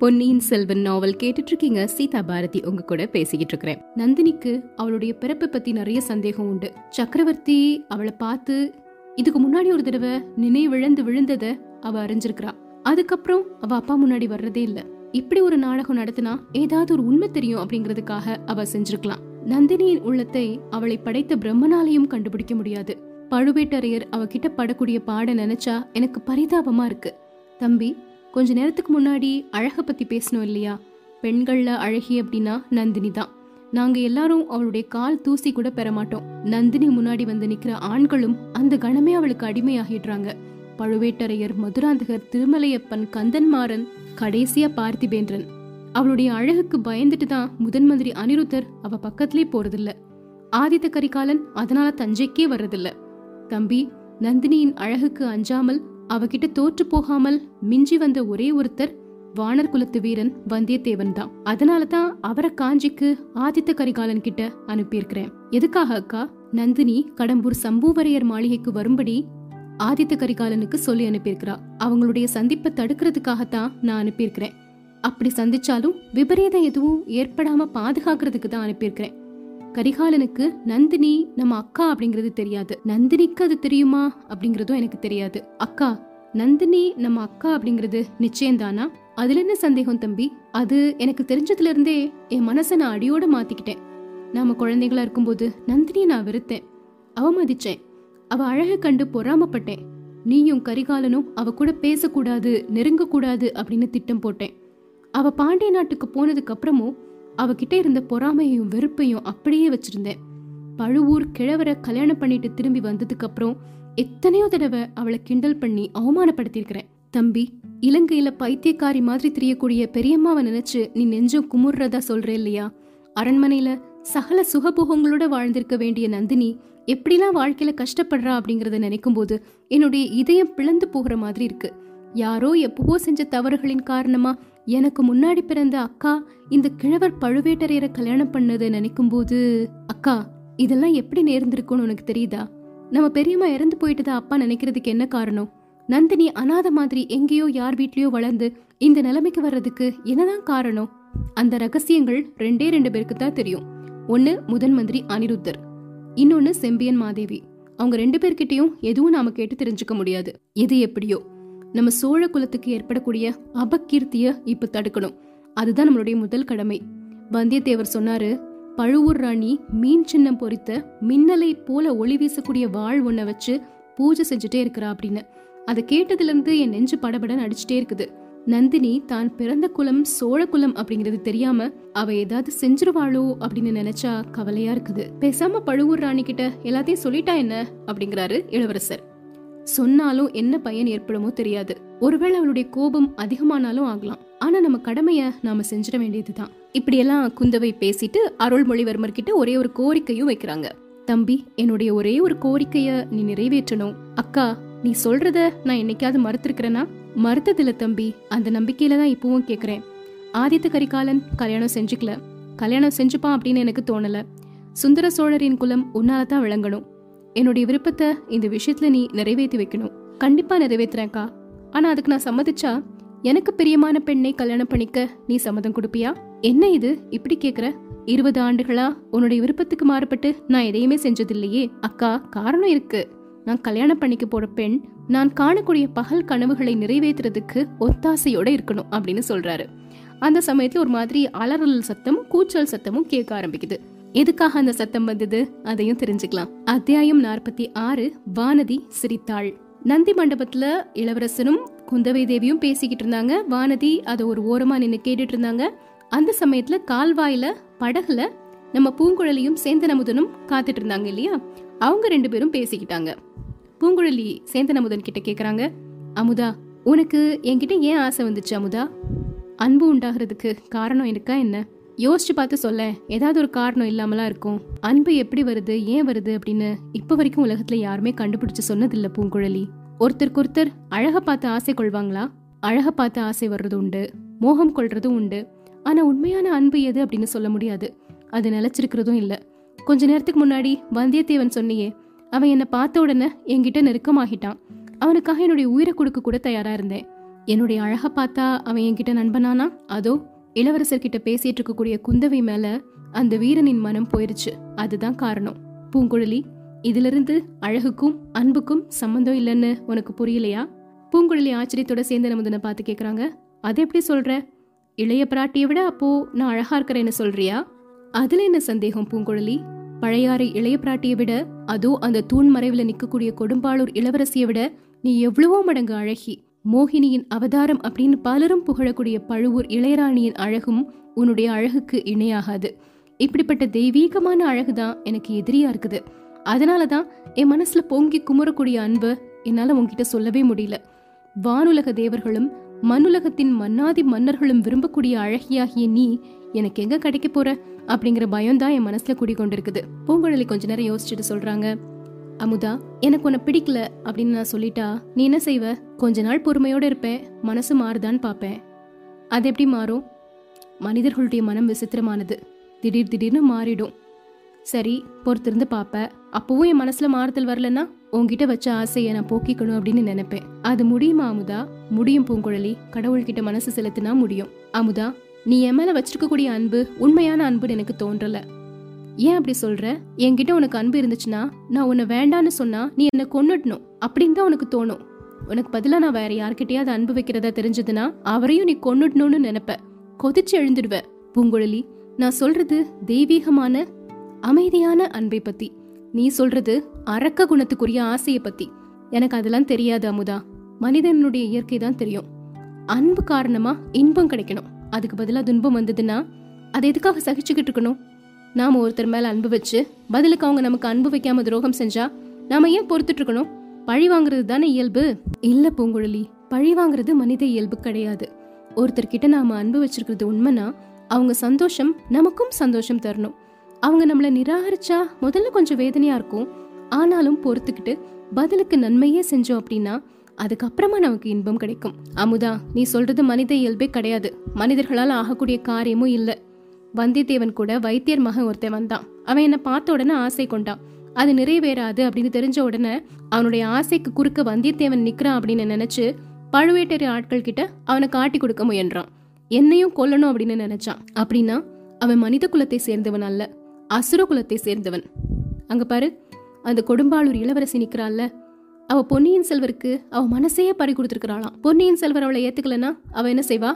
பொன்னியின் செல்வன் நாவல் கேட்டுட்டு இருக்கீங்க சீதா பாரதி உங்க கூட பேசிக்கிட்டு இருக்கிறேன் நந்தினிக்கு அவளுடைய பிறப்பை பத்தி நிறைய சந்தேகம் உண்டு. சக்கரவர்த்தி அவளை பார்த்து இதுக்கு முன்னாடி ஒரு தடவை நினைவிழந்து விழுந்தத அவ அறிஞ்சிருக்கிறா. அதுக்கப்புறம் அவ அப்பா முன்னாடி வர்றதே இல்ல. இப்படி ஒரு நாடகம் நடத்தினா ஏதாவது ஒரு உண்மை தெரியும் அப்படிங்கறதுக்காக அவ செஞ்சிருக்கலாம். நந்தினியின் உள்ளத்தை அவளை படைத்த பிரம்மனாலையும் கண்டுபிடிக்க முடியாது. பழுவேட்டரையர் அவகிட்ட படக்கூடிய பாட நினைச்சா எனக்கு பரிதாபமா இருக்கு. தம்பி கொஞ்ச நேரத்துக்கு முன்னாடி அழகை பத்தி பேசணும் இல்லையா? பெண்கள்ல அழகி அப்படின்னா நந்தினி தான். நாங்க எல்லாரும் அவளுடைய கால் தூசி கூட பெற மாட்டோம். நந்தினி முன்னாடி வந்து நிக்கிற ஆண்களும் அந்த கணமே அவளுக்கு அடிமையாகிடுறாங்க. பழுவேட்டரையர் மதுராந்தகர் திருமலையப்பன் கந்தன்மாறன் கடைசியா பார்த்திபேந்திரன். அவளுடைய அழகுக்கு பயந்துட்டு தான் முதன் மந்திரி அனிருத்தர் அவ பக்கத்திலே போறதில்ல. ஆதித்த கரிகாலன் அதனால தஞ்சைக்கே வர்றதில்ல. தம்பி நந்தினியின் அழகுக்கு அஞ்சாமல் அவகிட்ட தோற்று போகாமல் மிஞ்சி வந்த ஒரே ஒருத்தர் வானர் குலத்து வீரன் வந்தியத்தேவன் தான். அதனால தான் அவரை காஞ்சிக்கு ஆதித்த கரிகாலன் கிட்ட அனுப்பியிருக்கிறேன். எதுக்காக அக்கா? நந்தினி கடம்பூர் சம்புவரையர் மாளிகைக்கு வரும்படி ஆதித்த கரிகாலனுக்கு சொல்லி அனுப்பியிருக்கிறா. அவங்களுடைய சந்திப்பை தடுக்கிறதுக்காகத்தான் நான் அனுப்பியிருக்கிறேன். அப்படி சந்திச்சாலும் விபரீதம் எதுவும் ஏற்படாம பாதுகாக்கிறதுக்கு தான் அனுப்பியிருக்கிறேன். கரிகாலனுக்கு நந்தினி நம்ம அக்கா அப்படிங்கிறது தெரியாது. நந்தினிக்கு அது தெரியுமா? அப்படிங்கறதும் எனக்கு தெரியாது. அக்கா நந்தினி நம்ம அக்கா அப்படிங்கிறது நிச்சயம்தானா? அதுல என்ன சந்தேகம் தம்பி? அது எனக்கு தெரிஞ்சதுல இருந்தே என் மனசை நான் அடியோட மாத்திக்கிட்டேன். நாம குழந்தைகளா இருக்கும்போது நந்தினியை நான் வெறுத்தேன். அவமதிச்சேன் அவ அழகு கண்டு பொறாமப்பட்டேன். நீயும் கரிகாலனும் அவ கூட பேசக்கூடாது நெருங்கக்கூடாது அப்படின்னு திட்டம் போட்டேன். அவ பாண்டிய நாட்டுக்கு போனதுக்கு அப்புறமும் அவகிட்ட இருந்த பொறாமையையும் வெறுப்பையும் அப்படியே வச்சிருந்தேன். பழுவூர் கிழவரை கல்யாணம் பண்ணிட்டு திரும்பி வந்ததுக்கு அப்புறம் எத்தனையோ தடவை அவளை கிண்டல் பண்ணி அவமானப்படுத்தியிருக்கிறேன். தம்பி இலங்கையில பைத்தியக்காரி மாதிரி தெரியக்கூடிய பெரியம்மாவை நினைச்சு நீ நெஞ்சம் குமுறுறதா சொல்ற இல்லையா? அரண்மனையில சகல சுகபோகங்களோட வாழ்ந்திருக்க வேண்டிய நந்தினி எப்படிலாம் வாழ்க்கையில கஷ்டப்படுறா அப்படிங்கறத நினைக்கும் போது என்னுடைய இதயம் பிளந்து போகிற மாதிரி இருக்கு. யாரோ எப்பவோ செஞ்ச தவறுகளின் காரணமா எனக்கு முன்னாடி பிறந்த அக்கா இந்த கிழவர் பழுவேட்டரையரை கல்யாணம் பண்ணதை நினைக்கும் போது அக்கா இதெல்லாம் எப்படி நேர்ந்திருக்கும்னு உனக்கு தெரியுதா? நம்ம பெரியம்மா இறந்து போயிட்டதா அப்பா நினைக்கிறதுக்கு என்ன காரணம்? நந்தினி அனாத மாதிரி எங்கேயோ யார் வீட்லயோ வளர்ந்து இந்த நிலைமைக்கு வர்றதுக்கு என்னதான் காரணம்? அந்த ரகசியங்கள் ரெண்டே ரெண்டு பேருக்கு தான் தெரியும். ஒன்னு முதன் மந்திரி அனிருத்தர் இன்னொன்னு செம்பியன் மாதேவி. அவங்க ரெண்டு பேர்கிட்டயும் எதுவும் நாம கேட்டு தெரிஞ்சுக்க முடியாது. எது எப்படியோ. நம்ம சோழ குலத்துக்கு ஏற்படக்கூடிய அபகீர்த்திய இப்ப தடுக்கணும். அதுதான் நம்மளுடைய முதல் கடமை. வந்தியத்தேவர் சொன்னாரு பழுவூர் ராணி மீன் சின்னம் பொறித்த மின்னலை போல ஒளி வீசக்கூடிய வாழ் ஒன்ன வச்சு பூஜை செஞ்சுட்டே இருக்கிறா அப்படின்னு. அதை கேட்டதுல இருந்து என் நெஞ்சு படபட நடிச்சுட்டே இருக்குது. நந்தினி தான் பிறந்த குலம் சோழ குலம் அப்படிங்கிறது தெரியாம அவ ஏதாவது செஞ்சிருவாளோ அப்படின்னு நினைச்சா கவலையா இருக்குது. பேசாம பழுவூர் ராணி கிட்ட எல்லாத்தையும் சொல்லிட்டா என்ன? அப்படிங்கிறாரு இளவரசர். சொன்னாலும் என்ன பயன் ஏற்படுமோ தெரியாது. ஒருவேளை அவளுடைய கோபம் அதிகமானாலும் ஆகலாம். ஆனா நம்ம கடமைய நாம செஞ்சிட வேண்டியதுதான். இப்படியெல்லாம் குந்தவை பேசிட்டு அருள்மொழிவர்மர் கிட்ட ஒரே ஒரு கோரிக்கையும் வைக்கிறாங்க. தம்பி என்னுடைய ஒரே ஒரு கோரிக்கைய நீ நிறைவேற்றணும். அக்கா நீ சொல்றத நான் என்னைக்காவது மறுத்திருக்கிறேனா? மறுத்ததில்ல தம்பி. அந்த நம்பிக்கையில தான் இப்பவும் கேக்குறேன். ஆதித்த கரிகாலன் கல்யாணம் செஞ்சுக்கல. கல்யாணம் செஞ்சுப்பான் அப்படின்னு எனக்கு தோணல. சுந்தர சோழரின் குலம் உன்னால தான் விளங்கணும். என்னுடைய விருப்பத்தை இந்த விஷயத்துல நீ நிறைவேற்றி வைக்கணும். கண்டிப்பா நிறைவேத்துறேன்க்கா ஆனா அதுக்கு நான் சம்மதிச்சா எனக்கு பிரியமான பெண்ணை கல்யாணம் பண்ணிக்க நீ சம்மதம் கொடுப்பியா? என்ன இது? இப்படி கேக்குற? இருபது ஆண்டுகளா உன்னுடைய விருப்பத்துக்கு மாறுபட்டு நான் எதையுமே செஞ்சதில்லையே. அக்கா காரணம் இருக்கு. நான் கல்யாணம் பண்ணிக்க போற பெண் நான் காணக்கூடிய பகல் கனவுகளை நிறைவேற்றுறதுக்கு ஒத்தாசையோட இருக்கணும் அப்படின்னு சொல்றாரு. அந்த சமயத்துல ஒரு மாதிரி அலறல் சத்தம் கூச்சல் சத்தமும் கேட்க ஆரம்பிக்குது. எதுக்காக அந்த சத்தம் வந்தது? அதையும் தெரிஞ்சுக்கலாம். அத்தியாயம் நாற்பத்தி ஆறு வானதி சிரித்தாள். நந்தி மண்டபத்துல இளவரசனும் குந்தவை தேவியும் பேசிக்கிட்டு இருந்தாங்க. வானதி அதை ஒரு ஓரமா நின்று கேட்டுட்டு இருந்தாங்க. அந்த சமயத்துல கால்வாயில படகுல நம்ம பூங்குழலியும் சேந்தனமுதனும் காத்துட்டு இருந்தாங்க இல்லையா? அவங்க ரெண்டு பேரும் பேசிக்கிட்டாங்க. பூங்குழலி சேந்தனமுதன் கிட்ட கேக்குறாங்க அமுதா உனக்கு என்கிட்ட ஏன் ஆசை வந்துச்சு அமுதா? அன்பு உண்டாகிறதுக்கு காரணம் இருக்கா என்ன? யோசிச்சு பார்த்து சொல்ல ஏதாவது ஒரு காரணம் இல்லாமலாம் இருக்கும். அன்பு எப்படி வருது ஏன் வருது அப்படின்னு இப்போ வரைக்கும் உலகத்துல யாருமே கண்டுபிடிச்சு சொன்னதில்ல பூங்குழலி. ஒருத்தருக்கு ஒருத்தர் அழக பார்த்து ஆசை கொள்வாங்களா? அழக பார்த்து ஆசை வர்றது உண்டு மோகம் கொள்றதும் உண்டு. ஆனா உண்மையான அன்பு எது அப்படின்னு சொல்ல முடியாது. அது நிலச்சிருக்கிறதும் இல்லை. கொஞ்ச நேரத்துக்கு முன்னாடி வந்தியத்தேவன் சொன்னியே அவன் என்னை பார்த்த உடனே என்கிட்ட நெருக்கமாகிட்டான். அவனுக்காக என்னுடைய உயிரை கொடுக்க கூட தயாரா இருந்தேன். என்னுடைய அழகை பார்த்தா அவன் என்கிட்ட நண்பனானா? அதோ இளவரசர் கிட்ட பேசிட்டு இருக்கக்கூடிய குந்தவை மேல அந்த வீரனின் மனம் போயிருச்சு. அதுதான் காரணம். பூங்குழலி இதிலிருந்து அழகுக்கும் அன்புக்கும் சம்மந்தம் இல்லைன்னு உனக்கு புரியலையா? பூங்குழலி ஆச்சரியத்தோட சேர்ந்து நமதுன பார்த்து கேக்குறாங்க. அது எப்படி சொல்ற? இளைய பிராட்டியை விட அப்போ நான் அழகா இருக்கிறேன்னு சொல்றியா? அதுல என்ன சந்தேகம் பூங்குழலி? பழையாறை இளைய பிராட்டியை விட அதோ அந்த தூண் மறைவுல நிக்கக்கூடிய கொடும்பாளூர் இளவரசியை விட நீ எவ்வளவோ மடங்கு அழகி மோகினியின் அவதாரம் அப்படின்னு பலரும் புகழக்கூடிய பழுவூர் இளையராணியின் அழகும் உன்னுடைய அழகுக்கு இணையாகாது. இப்படிப்பட்ட தெய்வீகமான அழகு தான் எனக்கு எதிரியா இருக்குது. அதனாலதான் என் மனசுல பொங்கி குமுறக்கூடிய அன்பு என்னால உன்கிட்ட சொல்லவே முடியல. வானுலக தேவர்களும் மண்ணுலகத்தின் மன்னாதி மன்னர்களும் விரும்பக்கூடிய அழகியாகிய நீ எனக்கு எங்க கிடைக்க போற? அப்படிங்கிற பயம் தான் என் மனசுல குடிக்கொண்டிருக்குது பூங்குழலி கொஞ்ச நேரம் யோசிச்சுட்டு சொல்றாங்க அமுதா எனக்கு உன்னை பிடிக்கல அப்படின்னு நான் சொல்லிட்டா நீ என்ன செய்வ? கொஞ்ச நாள் பொறுமையோடு இருப்பேன் மனசு மாறுதான்னு பார்ப்பேன் அது எப்படி மாறும்? மனிதர்களுடைய மனம் விசித்திரமானது. திடீர் திடீர்னு மாறிடும். சரி பொறுத்திருந்து பார்ப்பேன் அப்பவும் என் மனசுல மாறுதல் வரலன்னா உங்ககிட்ட வச்ச ஆசையை நான் போக்கிக்கணும் அப்படின்னு நினைப்பேன். அது முடியுமா அமுதா? முடியும் பூங்குழலி. கடவுள்கிட்ட மனசு செலுத்தினா முடியும். அமுதா நீ என் மேல வச்சிருக்கக்கூடிய அன்பு உண்மையான அன்புன்னு எனக்கு தோன்றல. ஏன் அப்படி சொல்ற? என்கிட்ட உனக்கு அன்பு இருந்துச்சுன்னா நான் உன்னை வேண்டான்னு சொன்னா நீ என்ன கொன்னுடணும். அப்படின்னு தான் உனக்கு தோணும். உனக்கு பதிலா நான் வேற யார்கிட்டயாவது அன்பு வைக்கிறதா தெரிஞ்சதுன்னா அவரையும் நீ கொன்னுடணும்னு நினைப்ப. கொதிச்சு எழுந்துடுவ பூங்குழலி நான் சொல்றது தெய்வீகமான அமைதியான அன்பை பத்தி. நீ சொல்றது அரக்க குணத்துக்குரிய ஆசையை பத்தி. எனக்கு அதெல்லாம் தெரியாது அமுதா. மனிதனுடைய இயற்கை தான் தெரியும். அன்பு காரணமா இன்பம் கிடைக்கணும். அதுக்கு பதிலா துன்பம் வந்ததுன்னா அதை எதுக்காக சகிச்சுக்கிட்டு இருக்கணும்? நாம ஒருத்தர் மேல அன்பு வச்சு பதிலுக்கு அவங்க நமக்கு அன்பு வைக்காம துரோகம் செஞ்சா நாம ஏன் பொறுத்துட்டு இருக்கணும்? பழி வாங்குறது தானே இயல்பு? இல்ல பூங்குழலி பழி வாங்குறது மனித இயல்பு கிடையாது. ஒருத்தர் கிட்ட நாம அன்பு வச்சிருக்கிறது உண்மைனா அவங்க சந்தோஷம் நமக்கும் சந்தோஷம் தரணும். அவங்க நம்மள நிராகரிச்சா முதல்ல கொஞ்சம் வேதனையா இருக்கும். ஆனாலும் பொறுத்துக்கிட்டு பதிலுக்கு நன்மையே செஞ்சோம் அப்படின்னா அதுக்கப்புறமா நமக்கு இன்பம் கிடைக்கும். அமுதா நீ சொல்றது மனித இயல்பே கிடையாது. மனிதர்களால் ஆகக்கூடிய காரியமும் இல்லை. வந்தியத்தேவன் கூட வைத்தியர் மகன் ஒருத்தன் வந்தான். அவன் என்னை பார்த்த உடனே ஆசை கொண்டான். அது நிறைவேறாது அப்படின்னு தெரிஞ்ச உடனே அவனுடைய ஆசைக்கு குறுக்க வந்தியத்தேவன் நிக்கிறான் அப்படின்னு நினைச்சு பழுவேட்டரை ஆட்கள் கிட்ட அவனை காட்டி கொடுக்க முயன்றான். என்னையும் கொல்லணும் அப்படின்னு நினைச்சான். அப்படின்னா அவன் மனித குலத்தை சேர்ந்தவன் அல்ல அசுர குலத்தை சேர்ந்தவன். அங்க பாரு அந்த கொடும்பாளூர் இளவரசி நிக்கிறாள்ல அவ பொன்னியின் செல்வருக்கு அவ மனசையே பறி கொடுத்துருக்கிறாளாம். பொன்னியின் செல்வர் அவளை ஏத்துக்கலனா அவ என்ன செய்வா?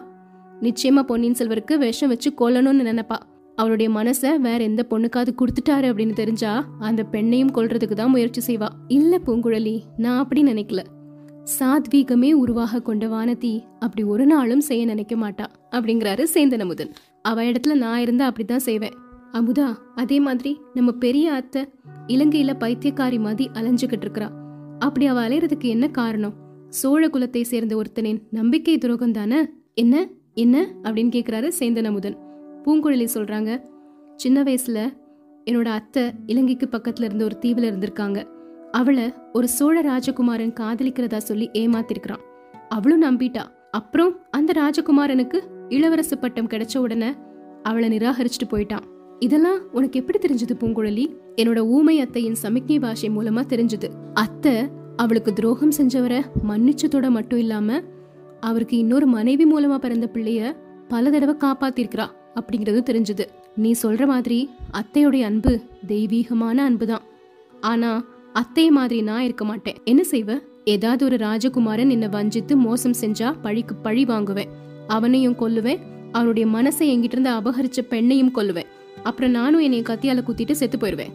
நிச்சயமா பொன்னியின் செல்வருக்கு விஷம் வச்சு கொல்லணும்னு நினைப்பா. அவளுடைய மனசை வேற எந்த பொண்ணுக்காவது கொடுத்துட்டாரு அப்படின்னு தெரிஞ்சா அந்த பெண்ணையும் கொல்றதுக்கு தான் முயற்சி செய்வா. இல்ல பூங்குழலி நான் அப்படி நினைக்கல. சாத்வீகமே உருவாக கொண்ட வானதி அப்படி ஒரு நாளும் செய்ய நினைக்க மாட்டா அப்படிங்கிறாரு சேந்தன் அமுதன் அவ இடத்துல நான் இருந்தா அப்படிதான் செய்வேன். அமுதா அதே மாதிரி நம்ம பெரிய அத்தை இலங்கையில பைத்தியக்காரி மாதிரி அலைஞ்சுகிட்டு இருக்கிறா. அப்படி அவ அலையறதுக்கு என்ன காரணம்? சோழ குலத்தை சேர்ந்த ஒருத்தனின் நம்பிக்கை துரோகம் தானே என்ன? என்ன அப்படின்னு கேட்குறாரு சேந்தன் அமுதன் பூங்குழலி சொல்றாங்க சின்ன வயசுல என்னோட அத்தை இலங்கைக்கு பக்கத்துல இருந்த ஒரு தீவுல இருந்திருக்காங்க. அவளை ஒரு சோழ ராஜகுமாரன் காதலிக்கிறதா சொல்லி ஏமாத்திருக்கிறான். அவளும் நம்பிட்டா. அப்புறம் அந்த ராஜகுமாரனுக்கு இளவரசு பட்டம் கிடைச்ச உடனே அவளை நிராகரிச்சுட்டு போயிட்டான். இதெல்லாம் உனக்கு எப்படி தெரிஞ்சது பூங்குழலி? என்னோட ஊமை அத்தையின் சமிக்ஞை பாஷை மூலமா தெரிஞ்சது. அத்தை அவளுக்கு துரோகம் செஞ்சவரை மன்னிச்சதோட மட்டும் இல்லாம அவருக்கு இன்னொரு மனைவி மூலமா பிறந்த பிள்ளைய பல தடவை காப்பாத்திருக்கிறா அப்படிங்கிறது தெரிஞ்சது. நீ சொல்ற மாதிரி அத்தையுடைய அன்பு தெய்வீகமான அன்புதான். ஆனா அத்தை மாதிரி நான் இருக்க மாட்டேன். என்ன செய்வ? ஏதாவது ஒரு ராஜகுமாரன் என்ன வஞ்சித்து மோசம் செஞ்சா பழிக்கு பழி வாங்குவேன். அவனையும் கொல்லுவேன். அவனுடைய மனசை என்கிட்ட இருந்து அபகரிச்ச பெண்ணையும் கொல்லுவேன். அப்புறம் நானும் என்னை கத்தியால குத்திட்டு செத்து போயிடுவேன்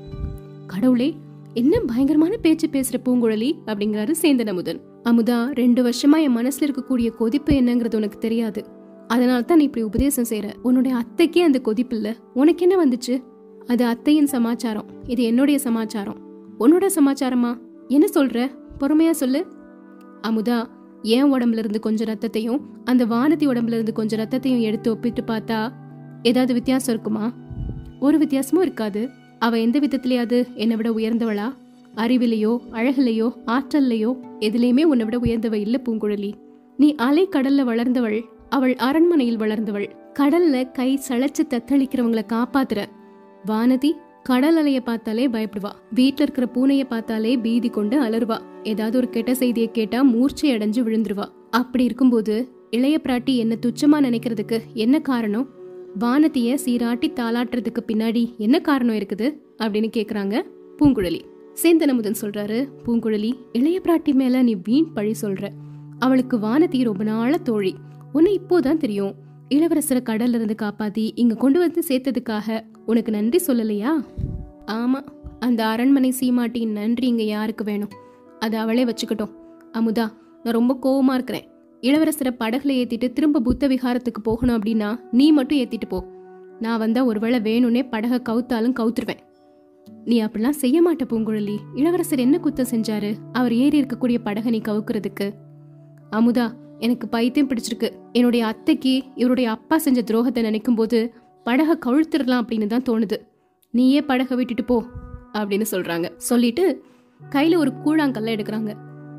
கடவுளே என்ன பயங்கரமான பேச்சு பேசுற பூங்குழலி அப்படிங்கிறாரு சேந்தனமுதன் அமுதா ரெண்டு வருஷமா என் மனசுல இருக்கக்கூடிய கொதிப்பு என்னங்கிறது உனக்கு தெரியாது. அதனால தான் நீ இப்படி உபதேசம் செய்யற உன்னுடைய அத்தைக்கே அந்த கொதிப்பு இல்ல. உனக்கு என்ன வந்துச்சு? அது அத்தையின் சமாச்சாரம். இது என்னுடைய சமாச்சாரம். உன்னோட சமாச்சாரமா? என்ன சொல்ற? பொறுமையா சொல்லு. அமுதா என் உடம்புல இருந்து கொஞ்சம் ரத்தத்தையும் அந்த வானதி உடம்புல இருந்து கொஞ்சம் ரத்தத்தையும் எடுத்து ஒப்பிட்டு பார்த்தா ஏதாவது வித்தியாசம் இருக்குமா? ஒரு வித்தியாசமும் இருக்காது. அவ எந்த விதத்திலேயாவது என்னை விட உயர்ந்தவளா? அறிவிலையோ அழகுலையோ ஆற்றல்லையோ எதுலையுமே உன்னை விட உயர்ந்தவ இல்ல பூங்குழலி. நீ அலை கடல்ல வளர்ந்தவள் அவள் அரண்மனையில் வளர்ந்தவள். கடல்ல கை சளைச்சு தத்தளிக்கிறவங்கள காப்பாத்துற. வானதி கடல் அலைய பார்த்தாலே பயப்படுவா. வீட்ல இருக்கிற பூனைய பார்த்தாலே பீதி கொண்டு அலறுவா. ஏதாவது ஒரு கெட்ட செய்தியை கேட்டா மூர்ச்சை அடைஞ்சு விழுந்துருவா. அப்படி இருக்கும்போது இளைய பிராட்டி என்ன துச்சமா நினைக்கிறதுக்கு என்ன காரணம்? வானத்திய சீராட்டி தாளாட்டுறதுக்கு பின்னாடி என்ன காரணம் இருக்குது? அப்படின்னு கேக்குறாங்க பூங்குழலி. சேந்தனமுதன் சொல்றாரு பூங்குழலி இளைய பிராட்டி மேல நீ வீண் பழி சொல்ற. அவளுக்கு வானதி ரொம்ப நாள தோழி. உன்னை இப்போதான் தெரியும். இளவரசரை கடல்ல இருந்து காப்பாத்தி இங்க கொண்டு வந்து சேர்த்ததுக்காக உனக்கு நன்றி சொல்லலையா? ஆமா அந்த அரண்மனை சீமாட்டியின் நன்றி இங்க யாருக்கு வேணும்? அது அவளே வச்சுக்கட்டும். அமுதா நான் ரொம்ப கோவமா இருக்கிறேன். இளவரசரை படகுல ஏத்திட்டு திரும்ப புத்த விகாரத்துக்கு போகணும் அப்படின்னா நீ மட்டும் ஏத்திட்டு போ. நான் வந்தா ஒருவேளை வேணும்னே படகை கவுத்தாலும் கவுத்துருவேன். நீ அப்படிலாம் செய்ய மாட்ட பூங்குழலி. இளவரசர் என்ன குத்தம் செஞ்சாரு? அவர் ஏறி இருக்கக்கூடிய படகை நீ கவுக்கிறதுக்கு. அமுதா எனக்கு பைத்தியம் பிடிச்சிருக்கு. என்னுடைய அத்தைக்கு இவருடைய அப்பா செஞ்ச துரோகத்தை நினைக்கும் போது படகை கழுத்துடலாம் அப்படின்னு தான் தோணுது. நீயே படகை விட்டுட்டு போ அப்படின்னு சொல்றாங்க. சொல்லிட்டு கையில ஒரு கூழாங்கல்ல எடுக்கிறாங்க.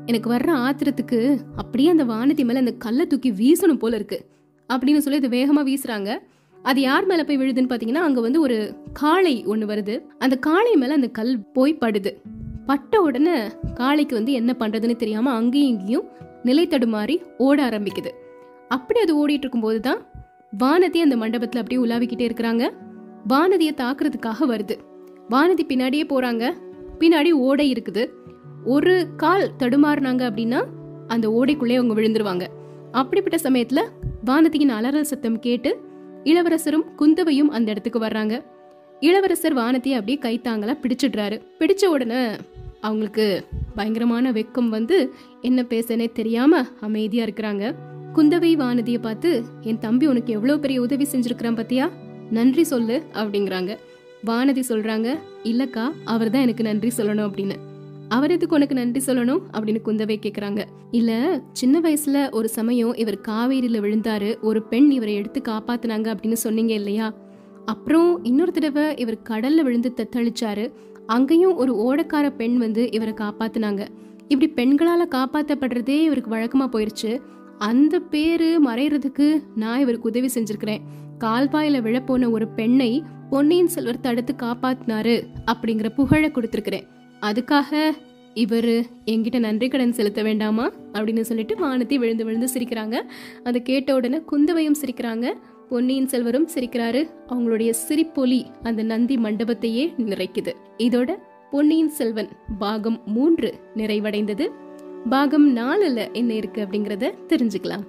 எனக்கு வர்ற ஆத்திரத்துக்கு அப்படியே அந்த வானதி மேல அந்த கல்லை தூக்கி வீசணும் போல இருக்கு அப்படின்னு சொல்லி அது வேகமா வீசுறாங்க. அது யார் மேல போய் விழுதுன்னு பாத்தீங்கன்னா அங்க வந்து ஒரு காளை ஒண்ணு வருது. அந்த காளை மேல அந்த கல் போய் படுது. பட்ட உடனே காளைக்கு வந்து என்ன பண்றதுன்னு தெரியாம அங்கேயும் இங்கேயும் நிலை தடுமாறி ஓட ஆரம்பிக்குது. அப்படி அது ஓடிட்டு இருக்கும்போது தான் வானதி அந்த மண்டபத்துல அப்படியே உலாவிக்கிட்டே இருக்கிறாங்க. வானதியை தாக்குறதுக்காக வருது. வானதி பின்னாடியே போறாங்க. பின்னாடி ஓடை இருக்குது. ஒரு கால் தடுமாறுனாங்க அப்படின்னா அந்த ஓடைக்குள்ளே அவங்க விழுந்துருவாங்க. அப்படிப்பட்ட சமயத்துல வானதியின் அலறல் சத்தம் கேட்டு இளவரசரும் குந்தவையும் அந்த இடத்துக்கு வர்றாங்க. இளவரசர் வானதியை அப்படியே கைத்தாங்களா பிடிச்சிடுறாரு. பிடிச்ச உடனே அவங்களுக்கு பயங்கரமான வெக்கம் வந்து என்ன பேசனே தெரியாம அமைதியா இருக்கிறாங்க. குந்தவை வானதியை பார்த்து என் தம்பி உனக்கு எவ்வளவு பெரிய உதவி செஞ்சிருக்கிறான் பத்தியா? நன்றி சொல்லு அப்படிங்கிறாங்க. வானதி சொல்றாங்க இல்லக்கா அவர் தான் எனக்கு நன்றி சொல்லணும் அப்படின்னு. அவர் எதுக்கு உனக்கு நன்றி சொல்லணும்? அப்படின்னு குந்தவை கேக்குறாங்க. இல்ல சின்ன வயசுல ஒரு சமயம் இவர் காவேரியில விழுந்தாரு. ஒரு பெண் இவரை எடுத்து காப்பாத்துனாங்க அப்படின்னு சொன்னீங்க இல்லையா? அப்புறம் இன்னொரு தடவை இவர் கடல்ல விழுந்து தத்தளிச்சாரு. அங்கேயும் ஒரு ஓடக்கார பெண் வந்து இவரை காப்பாத்துனாங்க. இப்படி பெண்களால காப்பாத்தப்படுறதே இவருக்கு வழக்கமா போயிருச்சு. அந்த பேரு மறையறதுக்கு நான் இவருக்கு உதவி செஞ்சிருக்கிறேன். கால்வாயில விழப்போன ஒரு பெண்ணை பொன்னியின் செல்வர் தடுத்து காப்பாத்தினாரு அப்படிங்கிற புகழ கொடுத்திருக்கிறேன். அதுக்காக இவர் என்கிட்ட நன்றி கடன் செலுத்த வேண்டாமா? அப்படின்னு சொல்லிட்டு வானத்தை விழுந்து விழுந்து சிரிக்கிறாங்க. அதை கேட்ட உடனே குந்தவையும் சிரிக்கிறாங்க. பொன்னியின் செல்வரும் சிரிக்கிறாரு. அவங்களுடைய சிரிப்பொலி அந்த நந்தி மண்டபத்தையே நிறைக்குது. இதோட பொன்னியின் செல்வன் பாகம் மூன்று நிறைவடைந்தது. பாகம் நாலுல என்ன இருக்கு அப்படிங்கறத தெரிஞ்சுக்கலாம்.